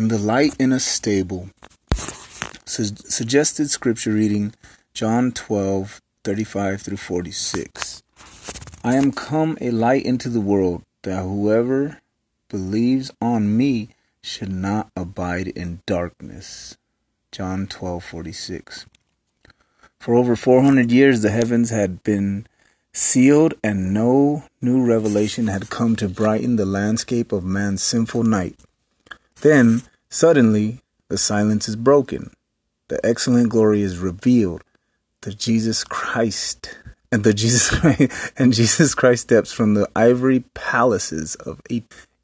The light in a stable. Su- suggested scripture reading John 12, 35 through 46. I am come a light into the world, that whoever believes on me should not abide in darkness. John 12:46. For over 400 years the heavens had been sealed and no new revelation had come to brighten the landscape of man's sinful night. Then, suddenly, the silence is broken. The excellent glory is revealed. The Jesus Christ and the Jesus Christ, and Jesus Christ steps from the ivory palaces of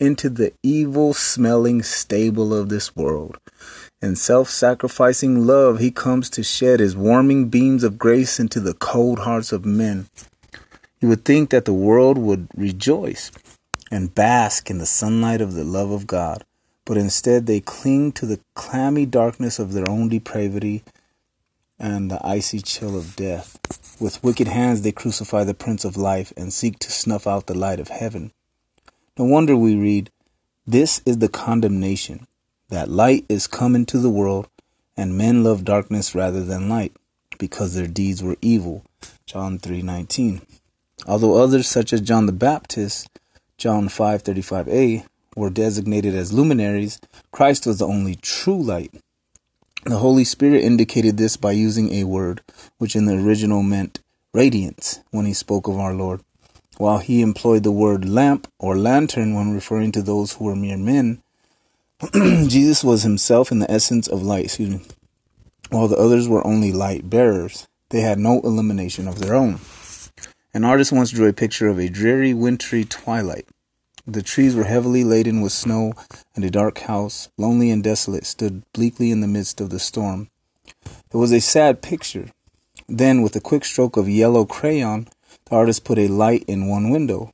into the evil smelling stable of this world. In self sacrificing love, he comes to shed his warming beams of grace into the cold hearts of men. You would think that the world would rejoice and bask in the sunlight of the love of God, but instead they cling to the clammy darkness of their own depravity and the icy chill of death. With wicked hands they crucify the Prince of Life and seek to snuff out the light of heaven. No wonder we read, This is the condemnation, that light is come into the world, and men love darkness rather than light, because their deeds were evil. John 3:19. Although others such as John the Baptist, John 5:35a, were designated as luminaries, Christ was the only true light. The Holy Spirit indicated this by using a word which in the original meant radiance when he spoke of our Lord. While he employed the word lamp or lantern when referring to those who were mere men, Jesus was himself in the essence of light, excuse me. While the others were only light bearers, they had no illumination of their own. An artist once drew a picture of a dreary, wintry twilight. The trees were heavily laden with snow, and a dark house, lonely and desolate, stood bleakly in the midst of the storm. It was a sad picture. Then, with a quick stroke of yellow crayon, the artist put a light in one window.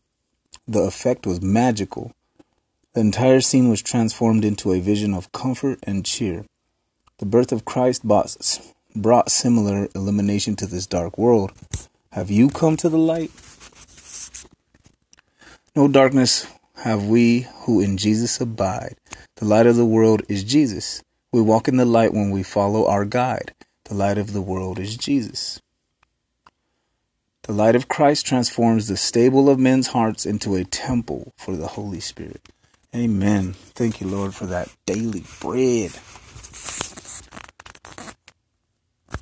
The effect was magical. The entire scene was transformed into a vision of comfort and cheer. The birth of Christ brought similar illumination to this dark world. Have you come to the light? No darkness have we who in Jesus abide. The light of the world is Jesus. We walk in the light when we follow our guide. The light of the world is Jesus. The light of Christ transforms the stable of men's hearts into a temple for the Holy Spirit. Amen. Thank you, Lord, for that daily bread.